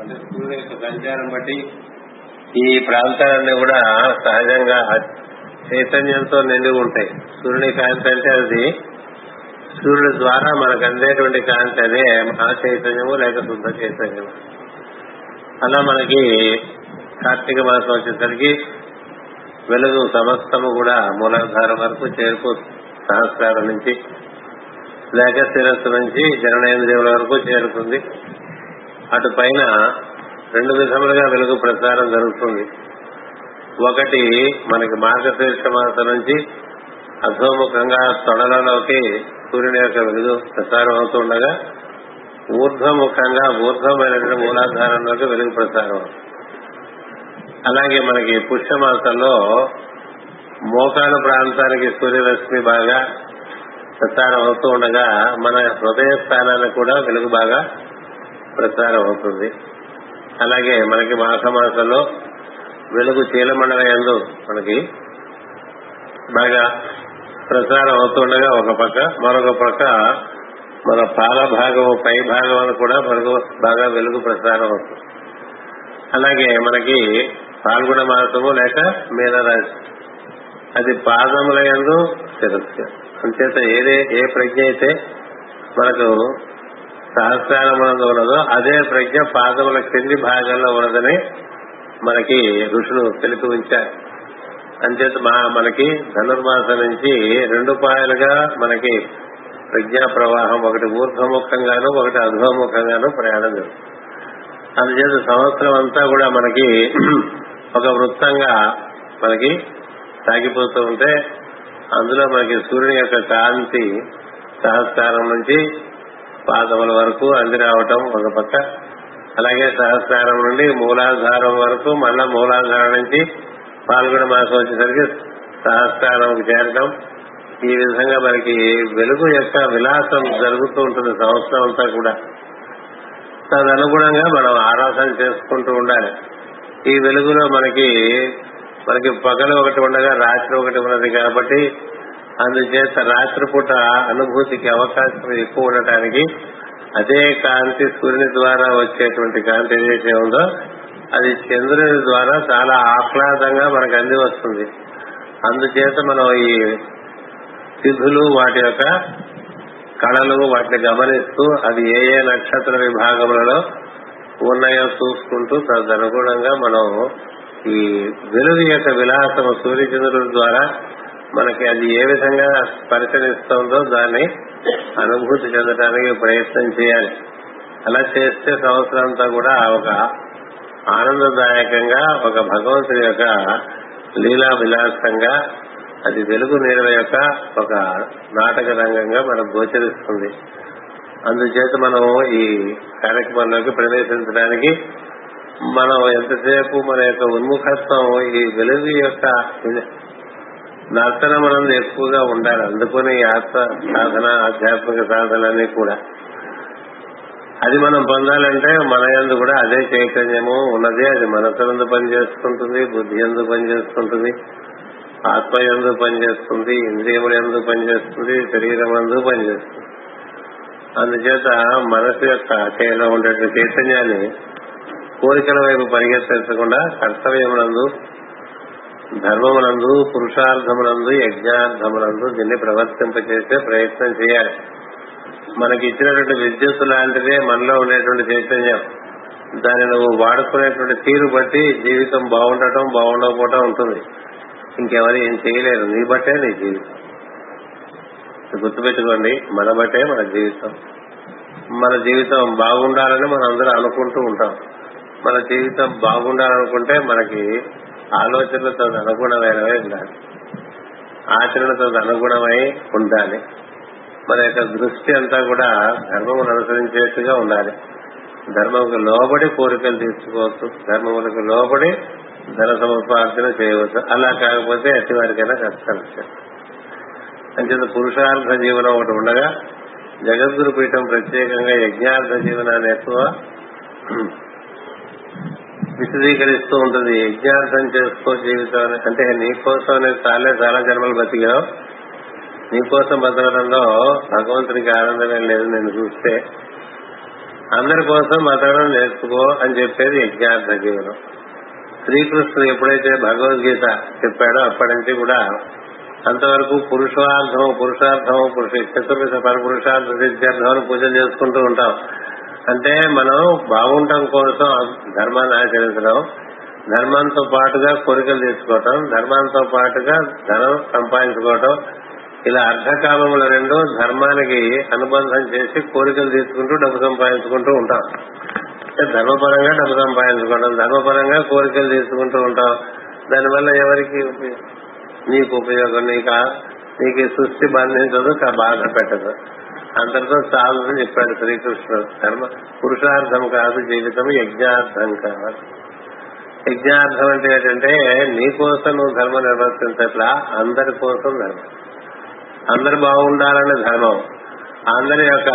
అంటే సూర్యుడు యొక్క సంచారం బట్టి ఈ ప్రాంతాలన్నీ కూడా సహజంగా చైతన్యంతో నిండి ఉంటాయి. సూర్యుని కాంతి అంటే అది సూర్యుడి ద్వారా మనకు అందేటువంటి కాంతి అదే మహా చైతన్యము లేక శుద్ధ చైతన్యము. అలా మనకి కార్తీక మాసం వచ్చేసరికి వెలుగు సమస్తము కూడా మూలాధారం వరకు చేరుకు సహస్రాల నుంచి లేక శిరస్సు నుంచి జననేంద్రియుల వరకు చేరుతుంది అటు పైన రెండు విధములుగా వెలుగు ప్రసారం జరుగుతుంది. ఒకటి మనకి మార్గశీర్ష మాసం నుంచి అధోముఖంగా తొడలలోకి సూర్యుని యొక్క వెలుగు ప్రసారం అవుతుండగా ఊర్ధ్వముఖంగా ఊర్ధ్వమైనటువంటి మూలాధారంలోకి వెలుగు ప్రసారం అలాగే మనకి పుష్యమాసంలో మోకాలు ప్రాంతానికి సూర్యరశ్మి బాగా ప్రసారం అవుతూ ఉండగా మన హృదయ స్థానానికి కూడా వెలుగు బాగా ప్రచారం అవుతుంది అలాగే మనకి మాసమాసంలో వెలుగు చీలమండల ఎందు మనకి బాగా ప్రచారం అవుతుండగా ఒక పక్క మరొక పక్క మన పాల భాగం పై భాగం కూడా మనకు బాగా వెలుగు ప్రసారం అవుతుంది అలాగే మనకి పాల్గొన మాసము లేక మీనరాశి. అది పాదముల ఎందు శిరస్సు అంచేత ఏదే ఏ ప్రజ్ఞ అయితే మనకు సహస్రారమునందు ఉన్నదో అదే ప్రజ్ఞ పాదముల కింది భాగంలో ఉన్నదని మనకి ఋషులు తెలిపి ఉంచారు. అంచేత మా మనకి ధనుర్మాస నుంచి రెండు పాయలుగా మనకి ప్రజ్ఞా ప్రవాహం ఒకటి ఊర్ధముఖంగాను ఒకటి అధోముఖంగాను ప్రయాణం జరుగుతుంది. అందుచేత సంవత్సరం అంతా కూడా మనకి ఒక వృత్తంగా మనకి సాగిపోతూ ఉంటే అందులో మనకి సూర్యుని యొక్క కాంతి సహస్కారం నుంచి పాదముల వరకు అంది రావటం ఒక పక్క. అలాగే సహస్రారం నుండి మూలాధారం వరకు మళ్ళా మూలాధారం నుంచి పాల్గొన మాసం వచ్చేసరికి సహస్రారంకి చేరడం ఈ విధంగా మనకి వెలుగు యొక్క విలాసం జరుగుతూ ఉంటుంది సంవత్సరం అంతా కూడా. తదనుగుణంగా మనం ఆరాధన చేసుకుంటూ ఉండాలి. ఈ వెలుగులో మనకి మనకి పగలు ఒకటి ఉండగా రాత్రి ఒకటి ఉన్నది కాబట్టి అందుచేత రాత్రిపూట అనుభూతికి అవకాశం ఎక్కువ ఉండటానికి అదే కాంతి సూర్యుని ద్వారా వచ్చేటువంటి కాంతి ఏదైతే ఉందో అది చంద్రుని ద్వారా చాలా ఆహ్లాదంగా మనకు అంది వస్తుంది. అందుచేత మనం ఈ తిథులు వాటి యొక్క కళలు వాటిని గమనిస్తూ అది ఏ ఏ నక్షత్ర విభాగములలో ఉన్నాయో చూసుకుంటూ తదనుగుణంగా మనం ఈ వెలుగు యొక్క విలాసము సూర్యచంద్రుల ద్వారా మనకి అది ఏ విధంగా పరిశీలిస్తుందో దాన్ని అనుభూతి చెందడానికి ప్రయత్నం చేయాలి. అలా చేస్తే సంవత్సరంతో కూడా ఒక ఆనందదాయకంగా ఒక భగవంతుని యొక్క లీలా విలాసంగా అది వెలుగు నేల యొక్క ఒక నాటక రంగంగా మనం గోచరిస్తుంది. అందుచేత మనం ఈ కార్యక్రమంలోకి ప్రవేశించడానికి మనం ఎంతసేపు మన యొక్క ఉన్ముఖత్వం ఈ వెలుగు యొక్క నర్తనమనందు ఎక్కువగా ఉండాలి. అందుకని ఆత్మ సాధన ఆధ్యాత్మిక సాధనలన్నీ కూడా. అది మనం పొందాలంటే మన ఎందు కూడా అదే చైతన్యము ఉన్నది. అది మనసులందు పనిచేస్తుంటుంది బుద్ధి ఎందు పనిచేస్తుంటుంది ఆత్మ ఎందు పనిచేస్తుంది ఇంద్రియముల ఎందు పనిచేస్తుంది శరీరం ఎందు పనిచేస్తుంది. అందుచేత మనసు యొక్క చేయలో ఉండే చైతన్యాన్ని కోరికల వైపు పరిగెత్తించకుండా కర్తవ్యమునందు ధర్మమునందు పురుషార్థమునందు యజ్ఞార్థమునందు దీన్ని ప్రవర్తింపచేసే ప్రయత్నం చేయాలి. మనకి ఇచ్చినటువంటి విద్యుత్ లాంటిదే మనలో ఉండేటువంటి చైతన్యం. దాన్ని నువ్వు వాడుకునేటువంటి తీరు బట్టి జీవితం బాగుండటం బాగుండకపోవటం ఉంటుంది. ఇంకెవరు ఏం చేయలేరు. నీ బట్టే నీ జీవితం. గుర్తుపెట్టుకోండి. మన బట్టే మన జీవితం. మన జీవితం బాగుండాలని మనం అందరూ అనుకుంటూ ఉంటాం. మన జీవితం బాగుండాలనుకుంటే మనకి ఆలోచనలతో అనుగుణమైనవే ఉండాలి. ఆచరణతో అనుగుణమై ఉండాలి. మన యొక్క దృష్టి అంతా కూడా ధర్మమును అనుసరించేట్టుగా ఉండాలి. ధర్మముకు లోబడి కోరికలు తీర్చుకోవచ్చు. ధర్మములకు లోబడి ధన సముపార్జన చేయవచ్చు. అలా కాకపోతే అతి వారికైనా కష్టం. అంచేత పురుషార్థ జీవనం ఒకటి ఉండగా జగద్గురు పీఠం ప్రత్యేకంగా యజ్ఞార్థ జీవనాన్ని ఎక్కువ విశదీకరిస్తూ ఉంటుంది. యజ్ఞార్థం చేసుకో జీవితం అంటే నీకోసం నేను చాలే చాలా జన్మలు బతికావు నీకోసం బతకడంలో భగవంతునికి ఆనందమే లేదు నేను చూస్తే. అందరి కోసం బతకడం నేర్చుకో అని చెప్పేది యజ్ఞార్థ జీవనం. శ్రీకృష్ణుడు ఎప్పుడైతే భగవద్గీత చెప్పాడో అప్పటి నుంచి కూడా అంతవరకు పురుషార్థం పురుషార్థం పురుష చతుర్విధ పరపురుషార్థ సిద్ధార్థం అని పూజలు చేసుకుంటూ ఉంటాం. అంటే మనం బాగుండటం కోసం ధర్మాన్ని ఆచరించడం ధర్మంతో పాటుగా కోరికలు తీసుకోవటం ధర్మంతో పాటుగా ధనం సంపాదించుకోవటం ఇలా అర్ధకాలంలో రెండు ధర్మానికి అనుబంధం చేసి కోరికలు తీసుకుంటూ డబ్బు సంపాదించుకుంటూ ఉంటాం. అంటే ధర్మపరంగా డబ్బు సంపాదించుకోవడం ధర్మపరంగా కోరికలు తీసుకుంటూ ఉంటాం. దానివల్ల ఎవరికి నీకు ఉపయోగం నీకు నీకు సృష్టి బంధించదు బాధ పెట్టదు. అంతటితో చాలు అని చెప్పాడు శ్రీకృష్ణుడు. కర్మ పురుషార్థం కాదు జీవితం యజ్ఞార్థం కాదు. యజ్ఞార్థం అంటే ఏంటంటే నీ కోసం నువ్వు ధర్మం నిర్వర్తించట్లా అందరి కోసం ధర్మం. అందరు బాగుండాలనే ధర్మం. అందరి యొక్క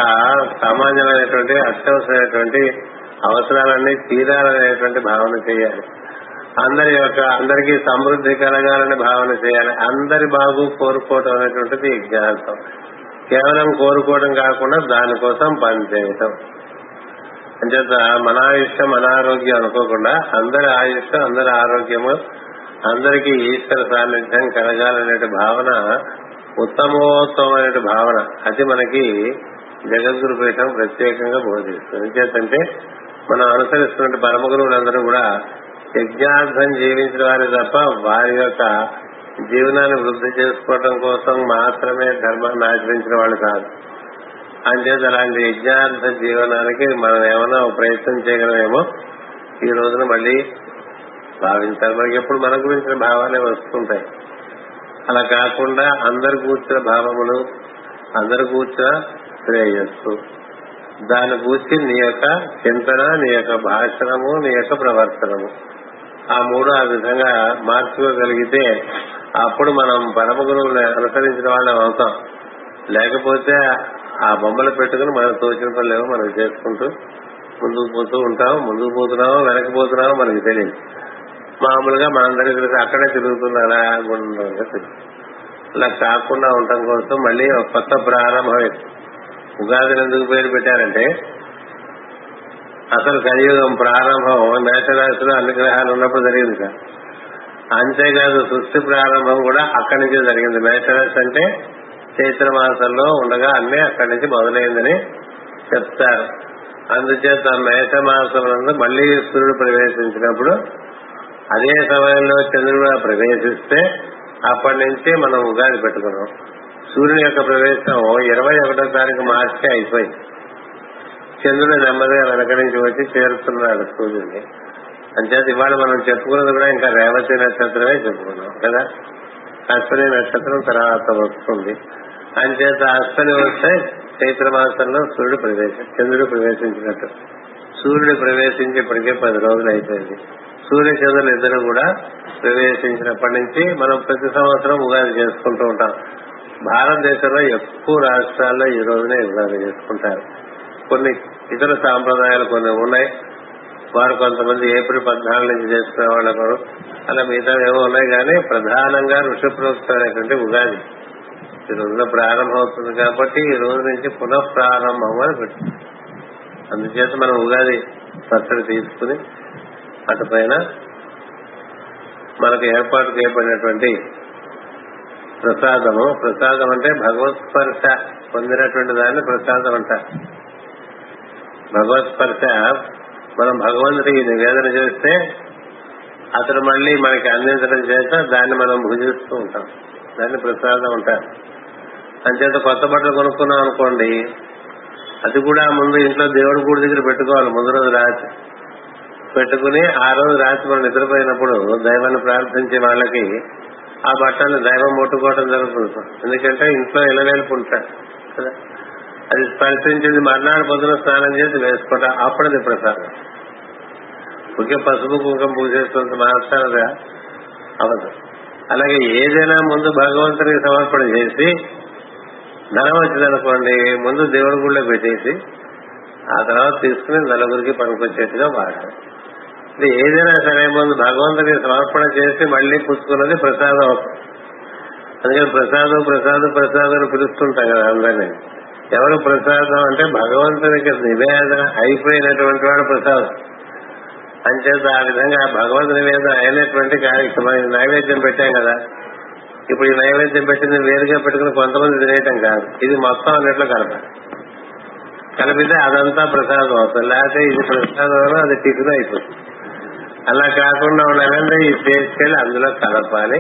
సామాన్యమైనటువంటి అత్యవసరమైనటువంటి అవసరాలన్నీ తీరాలనేటువంటి భావన చేయాలి. అందరి యొక్క అందరికీ సమృద్ధి కలగాలని భావన చేయాలి. అందరి బాగు కోరుకోవటం అనేటువంటిది యజ్ఞార్థం. కేవలం కోరుకోవడం కాకుండా దానికోసం పనిచేయటం. అంచేత మన ఆయుష్యం మన ఆరోగ్యం అనుకోకుండా అందరి ఆయుష్యం అందరి ఆరోగ్యము అందరికీ ఈశ్వర సాన్నిధ్యం కలగాలనే భావన ఉత్తమోత్తమైన భావన అది మనకి జగద్గురు పీఠం ప్రత్యేకంగా బోధిస్తుంది. ఎందుచేతంటే మనం అనుసరిస్తున్న పరమ గురువులందరూ కూడా యజ్ఞార్థం జీవించిన వారే తప్ప వారి యొక్క జీవనాన్ని వృద్ధి చేసుకోవడం కోసం మాత్రమే ధర్మాన్ని ఆచరించిన వాళ్ళు కాదు. అంచేత అలాంటి యజ్ఞార్థ జీవనానికి మనం ఏమైనా ప్రయత్నం చేయగలమేమో ఈ రోజున మళ్ళీ భావించాలి. మనకి ఎప్పుడు మన గురించిన భావాలే వస్తుంటాయి. అలా కాకుండా అందరు కూర్చున్న భావములు అందరు కూర్చున్న శ్రేయస్సు. దాని కూర్చి నీ యొక్క చింతన నీ యొక్క భాషణము నీ యొక్క ప్రవర్తనము. ఆ మూడు ఆ విధంగా మార్చుకోగలిగితే అప్పుడు మనం పరమ గురువుని అనుసరించిన వాళ్ళం అవుతాం. లేకపోతే ఆ బొమ్మలు పెట్టుకుని మనం తోచిన పనులేమో మనం చేసుకుంటూ ముందుకు పోతూ ఉంటాం ముందుకు పోతున్నామో వెనక్కి పోతున్నామో మనకి తెలియదు. మామూలుగా మనందరికీ తెలిసి అక్కడే తిరుగుతున్నారా గుండ్రంగా తిరుగు. ఇలా కాకుండా ఉండటం కోసం మళ్ళీ ఒక కొత్త ప్రారంభం ఉగాదిని ఎందుకు పేరు పెట్టారంటే అసలు కలియుగం ప్రారంభం మేషరాశిలో అన్ని గ్రహాలు ఉన్నప్పుడు జరిగింది సార్. అంతేకాదు సృష్టి ప్రారంభం కూడా అక్కడి నుంచే జరిగింది. మేషరాశి అంటే చైత్ర మాసంలో ఉండగా అన్ని అక్కడి నుంచి మొదలైందని చెప్తారు. అందుచేత మేషమాసం మళ్ళీ సూర్యుడు ప్రవేశించినప్పుడు అదే సమయంలో చంద్రుడు కూడా ప్రవేశిస్తే అప్పటి నుంచి మనం ఉగాది పెట్టుకున్నాం. సూర్యుని యొక్క ప్రవేశం ఇరవై ఒకటో తారీఖు మార్చి అయిపోయింది. చంద్రుడు నెమ్మదిగా వెనక నుంచి వచ్చి చేరుతున్నాడు సూర్యుడిని. అంచేత ఇవాళ మనం చెప్పుకున్నది కూడా ఇంకా రేవతి నక్షత్రమే చెప్పుకున్నాం కదా? అశ్విని నక్షత్రం తర్వాత వస్తుంది. అంచేత అశ్విని వస్తే చైత్ర మాసంలో సూర్యుడు ప్రవేశం చంద్రుడు ప్రవేశించినట్టు. సూర్యుడు ప్రవేశించి ఇప్పటికే పది రోజులు అయిపోయింది. సూర్య చంద్రులు ఇద్దరు కూడా ప్రవేశించినప్పటి నుంచి మనం ప్రతి సంవత్సరం ఉగాది చేసుకుంటూ ఉంటాం. భారతదేశంలో ఎక్కువ రాష్ట్రాల్లో ఈ రోజునే ఉగాది చేసుకుంటారు. కొన్ని ఇతర సాంప్రదాయాలు కొన్ని ఉన్నాయి. వారు కొంతమంది ఏప్రిల్ పద్నాలుగు నుంచి చేసుకునే వాళ్ళు ఒకరు అలా మిగతా ఏమో ఉన్నాయి కానీ ప్రధానంగా ఋషిప్రోక్తమైనటువంటి ఉగాది. ఈ రోజున ప్రారంభం అవుతుంది కాబట్టి ఈ రోజు నుంచి పునః ప్రారంభం అని పెట్టారు. అందుచేత మనం ఉగాది పచ్చడి తీసుకుని అటు పైన మనకు ఏర్పాటు చేయబడినటువంటి ప్రసాదము. ప్రసాదం అంటే భగవత్ స్పర్శ పొందినటువంటి దాన్ని ప్రసాదం అంటారు. భగవత్ స్పర్శ మనం భగవంతుడికి నివేదన చేస్తే అతను మళ్ళీ మనకి అందించడం చేత దాన్ని మనం భుజిస్తూ ఉంటాం. దాన్ని ప్రసాదం అంటారు. అంచేత కొత్త బట్టలు కొనుక్కున్నాం అనుకోండి అది కూడా ముందు ఇంట్లో దేవుడి గుడి దగ్గర పెట్టుకోవాలి ముందు రోజు రాత్రి. పెట్టుకుని ఆ రోజు రాత్రి మనం నిద్రపోయినప్పుడు దైవాన్ని ప్రార్థించే వాళ్ళకి ఆ బట్టల్ని దైవం ముట్టుకోవడం జరుగుతుంది. ఎందుకంటే ఇంట్లో ఇళ్ళవేలుపు ఉంటారు కదా. అది స్పర్శించింది మర్నాడు పొద్దున స్నానం చేసి వేసుకోవటం అప్పుడు ప్రసాదం. ఒకే పసుపు కుంకం పూజేస్తున్నంత మాత్రాలుగా అవదు. అలాగే ఏదైనా ముందు భగవంతునికి సమర్పణ చేసి ధనం వచ్చిందనుకోండి ముందు దేవుడి గుళ్ళో పెట్టేసి ఆ తర్వాత తీసుకుని నలుగురికి పనికొచ్చేట్టుగా వాడాలి. ఇది ఏదైనా సరే ముందు భగవంతునికి సమర్పణ చేసి మళ్ళీ పుచ్చుకున్నది ప్రసాదం. అవుతుంది అందుకని ప్రసాదం ప్రసాదం ప్రసాదం అని పిలుస్తుంటాం కదా అందరినీ. ఎవరు ప్రసాదం అంటే భగవంతునికి నివేదన అయిపోయినటువంటి వాడు ప్రసాదం. అంచేత ఆ విధంగా భగవంతు నివేదన అయినటువంటి కార్యక్రమం నైవేద్యం పెట్టాం కదా. ఇప్పుడు ఈ నైవేద్యం పెట్టింది వేరుగా పెట్టుకుని కొంతమంది తినేయటం కాదు. ఇది మొత్తం అన్నట్లు కలపాలి కలిపితే అదంతా ప్రసాదం అవుతుంది. లేకపోతే ఇది ప్రసాదం అది టిఫిన్ అయిపోతుంది. అలా కాకుండా ఉండాలంటే ఈ తీసుకెళ్ళి అందులో కలపాలి.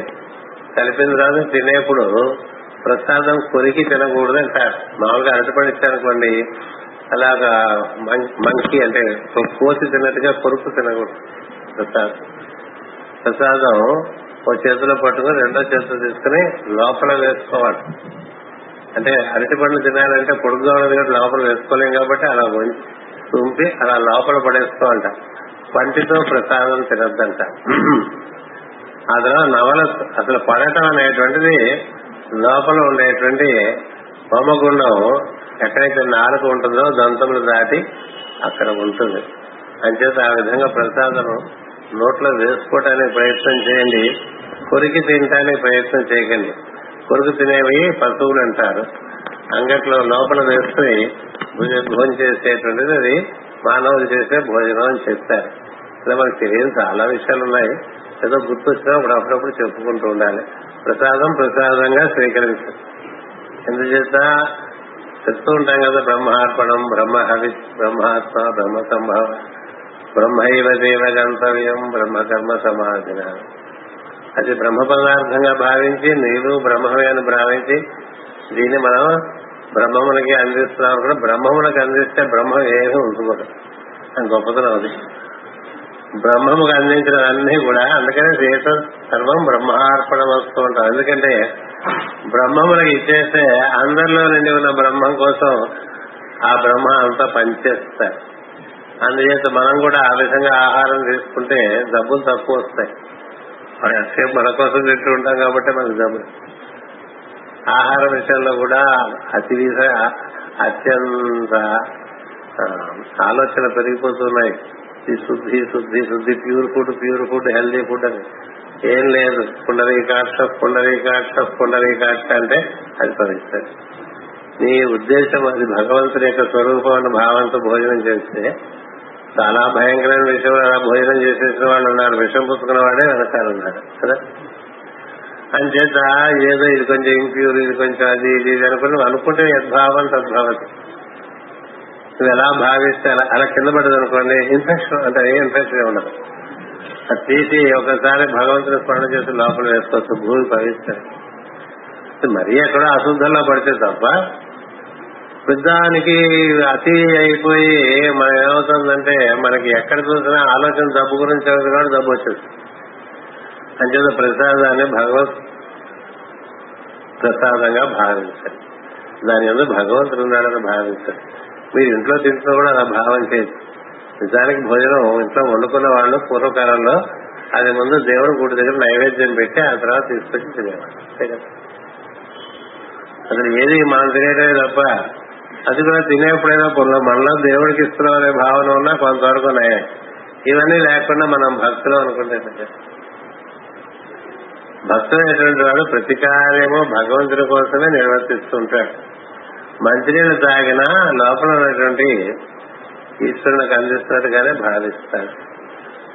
కలిపిన తర్వాత తినేప్పుడు ప్రసాదం కొరికి తినకూడదు అంటారు మామూలుగా అరటిపండు ఇచ్చారనుకోండి అలాగా మంకి అంటే కోసి తిన్నట్టుగా కొరుకు తినకూడదు. ప్రసాదం ప్రసాదం ఒక చేతిలో పట్టుకుని రెండో చేతిలో తీసుకుని లోపల వేసుకోవాలి. అంటే అరటి పండ్లు తినాలంటే పొడుగుగా ఉన్నది కాబట్టి లోపల వేసుకోలేం కాబట్టి అలా తుంపి అలా లోపల పడేసుకోవాలంట. పంటితో ప్రసాదం తినద్దంట. ఆ తర్వాత నవల అసలు పడటం అనేటువంటిది లోపల ఉండేటువంటి హోమగుండం ఎక్కడైతే నాలుగు ఉంటుందో దంతములు దాటి అక్కడ ఉంటుంది. అంచేత ఆ విధంగా ప్రసాదం నోట్లో వేసుకోవటానికి ప్రయత్నం చేయండి. కొరికి తినటానికి ప్రయత్నం చేయకండి. కొరికి తినేవి పశువులు అంటారు. అంగట్లో లోపల వేసుకుని భోజనం చేసేటువంటిది అది మానవులు చేసే భోజనం అని చెప్తారు. ఇలా మనకు తెలియదు చాలా విషయాలు ఉన్నాయి. ఏదో గుర్తొచ్చినా ఇప్పుడు అప్పుడప్పుడు చెప్పుకుంటూ ఉండాలి. ప్రసాదం ప్రసాదంగా స్వీకరించాలి ఎందుచేత చెప్తూ ఉంటాం కదా బ్రహ్మార్పణం బ్రహ్మ హవి బ్రహ్మాత్మ బ్రహ్మ సంభవ బ్రహ్మైవ దేవ గంతవ్యం బ్రహ్మకర్మ సమాధిన. అది బ్రహ్మ పదార్థంగా భావించి నీరు బ్రహ్మమే అని భావించి దీన్ని మనం బ్రహ్మమునికి అందిస్తున్నాం కూడా బ్రహ్మమునికి అందిస్తే బ్రహ్మం ఏమీ ఉంటుంది అని గొప్పతనం అది. బ్రహ్మముకు అందించిన అన్ని కూడా అందుకనే దేశం సర్వం బ్రహ్మార్పణం వస్తూ ఉంటాం ఎందుకంటే బ్రహ్మములకు ఇచ్చేస్తే అందరిలో నిండి ఉన్న బ్రహ్మం కోసం ఆ బ్రహ్మ అంతా పనిచేస్తారు అందుచేత మనం కూడా ఆ విధంగా ఆహారం తీసుకుంటే డబ్బులు తక్కువ వస్తాయి. మనం ఎంతసేపు మన కోసం తింటూ ఉంటాం కాబట్టి మనకు డబ్బులు ఆహార విషయంలో కూడా అతి అత్యంత ఆలోచన పెరిగిపోతున్నాయి. ఈ శుద్ధి శుద్ధి శుద్ధి pure food pure food healthy food అని. ఏం లేదు పుండరీకాక్ష పుండరీ కాక్ష అంటే అది పరిస్థితి. నీ ఉద్దేశం అది భగవంతుని యొక్క స్వరూపం అన్న భావంతో భోజనం చేస్తే చాలా భయంకరమైన విషయం. అలా భోజనం చేసేసిన వాళ్ళు ఉన్నారు. విషం పుచ్చుకున్న వాడే వెనకాలన్నారు కదా? అంచేత ఏదో ఇది కొంచెం ఇంప్యూర్ ఇది కొంచెం అది ఇది ఇది అనుకుని అనుకుంటే యద్భావం తద్భావతి. నువ్వు ఎలా భావిస్తే అలా అలా కింద పడదు అనుకోండి ఇన్ఫెక్షన్ అంటే ఏ ఇన్ఫెక్షన్ ఉండదు. అది తీసి ఒకసారి భగవంతుని స్మరణ చేసి లోపల వేసుకోవచ్చు భూమి పవిస్తారు మరీ ఎక్కడో అశుద్ధంలో పడితే తప్ప పెద్దానికి అతి అయిపోయి మనం ఏమవుతుందంటే మనకి ఎక్కడ చూసినా ఆలోచన డబ్బు గురించి కూడా డబ్బు వచ్చేది. అంచేత ప్రసాదాన్ని భగవత్ ప్రసాదంగా భావించాలి. దాని ఎందుకు భగవంతుడు ఉన్నాడని భావించాలి. మీరు ఇంట్లో తింటున్నా కూడా అలా భావం చేయదు. నిజానికి భోజనం ఇంట్లో వండుకున్న వాళ్ళు పూర్వకాలంలో అది ముందు దేవుడి గుడి దగ్గర నైవేద్యం పెట్టి ఆ తర్వాత తీసుకొచ్చి తినేవాళ్ళు అంతే కదా? అసలు ఏది మనం తినేటమే తప్ప అది కూడా తినేప్పుడైనా పొలం మనలో దేవుడికి ఇస్తున్నాం అనే భావన ఉన్నా కొంతవరకు నయం ఇవన్నీ లేకుండా మనం భక్తులు అనుకుంటే భక్తుడైనటువంటి వాడు ప్రతి కార్యము భగవంతుడి కోసమే నిర్వర్తిస్తుంటాడు. మంచినీళ్ళు తాగినా లోపల ఉన్నటువంటి ఈశ్వరునికి అందిస్తున్నట్టుగానే భావిస్తాడు.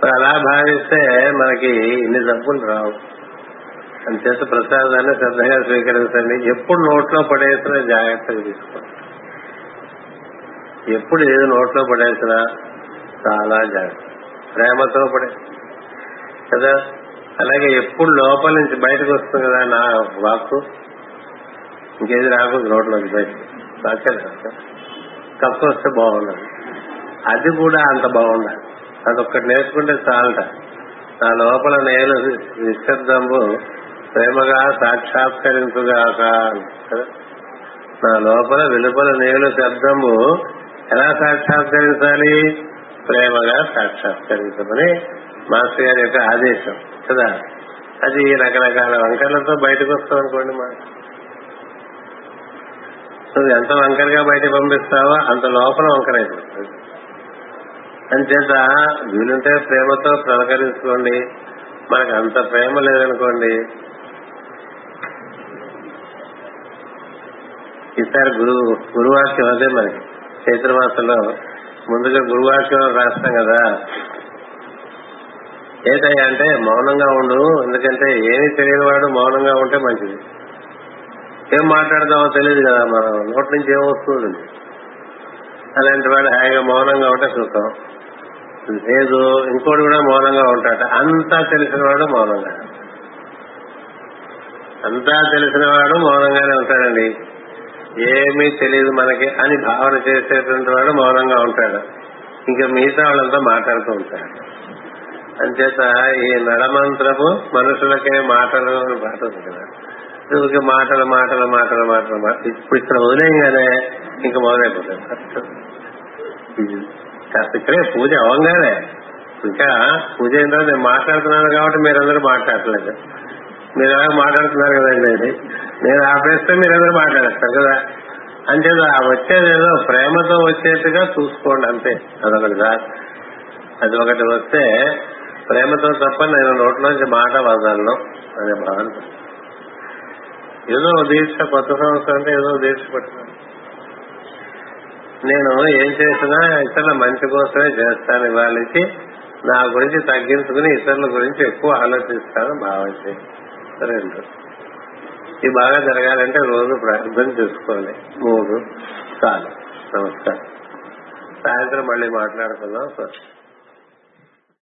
మరి అలా భావిస్తే మనకి ఇన్ని జబ్బులు రావు. అంచేత ప్రసాదాన్ని శ్రద్ధగా స్వీకరించండి. ఎప్పుడు నోట్లో పడేసినా జాగ్రత్తగా తీసుకోండి. ఎప్పుడు ఏది నోట్లో పడేసినా చాలా జాగ్రత్త. ప్రేమతో పడే. కదా? అలాగే ఎప్పుడు లోపల నుంచి బయటకు వస్తుంది కదా నా వాక్కు. ఇంకేది రాకూడదు నోట్లోకి బయటకు. కప్పు వస్తే బాగుండదు. అది కూడా అంత బాగుండాలి అదొక్కటి నేర్చుకుంటే చాలట. నా లోపల నేను నిశ్శబ్దంబు ప్రేమగా సాక్షాత్కరించుగాక నా లోపల వెలుపల నేను శబ్దము ఎలా సాక్షాత్కరించాలి? ప్రేమగా సాక్షాత్కరించమని మాస్టర్ గారి యొక్క ఆదేశం. కదా? అది రకరకాల వంకర్లతో బయటకు వస్తాం అనుకోండి మా నువ్వు ఎంత వంకరగా బయట పంపిస్తావో అంత లోపల వంకర అయిపోతుంది అంచేత వీలుంటే ప్రేమతో ప్రలకరించుకోండి మనకు అంత ప్రేమ లేదనుకోండి. ఈ ఈసారి గురు గురువాక్యం అదే మనకి చైత్రమాసంలో ముందుగా గురువాక్యం రాస్తాం కదా. ఏదయ్యా అంటే మౌనంగా ఉండు. ఎందుకంటే ఏమీ తెలియని వాడు మౌనంగా ఉంటే మంచిది. ఏం మాట్లాడదామో తెలియదు కదా మనం. నోటి నుంచి ఏం వస్తుంది? అలాంటి వాడు హాయిగా మౌనంగా ఉంటే సుఖం లేదు ఇంకోటి కూడా మౌనంగా ఉంటాట అంతా తెలిసిన వాడు మౌనంగా. అంతా తెలిసిన వాడు మౌనంగానే ఉంటాడండి. ఏమీ తెలియదు మనకి అని భావన చేసేటువంటి వాడు మౌనంగా ఉంటాడు. ఇంకా మిగతా వాళ్ళంతా మాట్లాడుతూ ఉంటాడు అంచేత ఈ నడమంత్రము మనుషులకే మాటలు అని పాట ఉంది కదా. ఊరికే మాటలు మాటలు మాటలు మాటలు మాటలు. ఇప్పుడు ఇక్కడ వదిలేయంగానే ఇంకా మొదలైపోతుంది ఇక్కడే పూజ అవంగానే ఇంకా పూజ అయిన తర్వాత నేను మాట్లాడుతున్నాను కాబట్టి మీరందరూ మాట్లాడట్లేదు. మీరు ఎలా మాట్లాడుతున్నారు కదండి అది నేను ఆపేస్తే మీరందరూ మాట్లాడేస్తారు కదా. అంటే ఆ వచ్చేది ఏదో ప్రేమతో వచ్చేట్టుగా చూసుకోండి అంతే. అదొకటి సార్ అది ఒకటి వస్తే ప్రేమతో తప్ప నేను నోట్లోంచి మాట వదలను. అనే భావన. ఏదో దీక్ష కొత్త సంవత్సరం అంటే ఏదో దీక్ష పట్టినాను నేను ఏం చేసినా ఇతరుల మంచి కోసమే చేస్తాను ఇవాళ నా గురించి తగ్గించుకుని ఇతరుల గురించి ఎక్కువ ఆలోచిస్తాను భావించి రెండు ఇది బాగా జరగాలంటే రోజు ప్రార్థన చేసుకోవాలి. మూడు. చాలు. నమస్కారం. సాయంత్రం మళ్ళీ మాట్లాడుకుందాం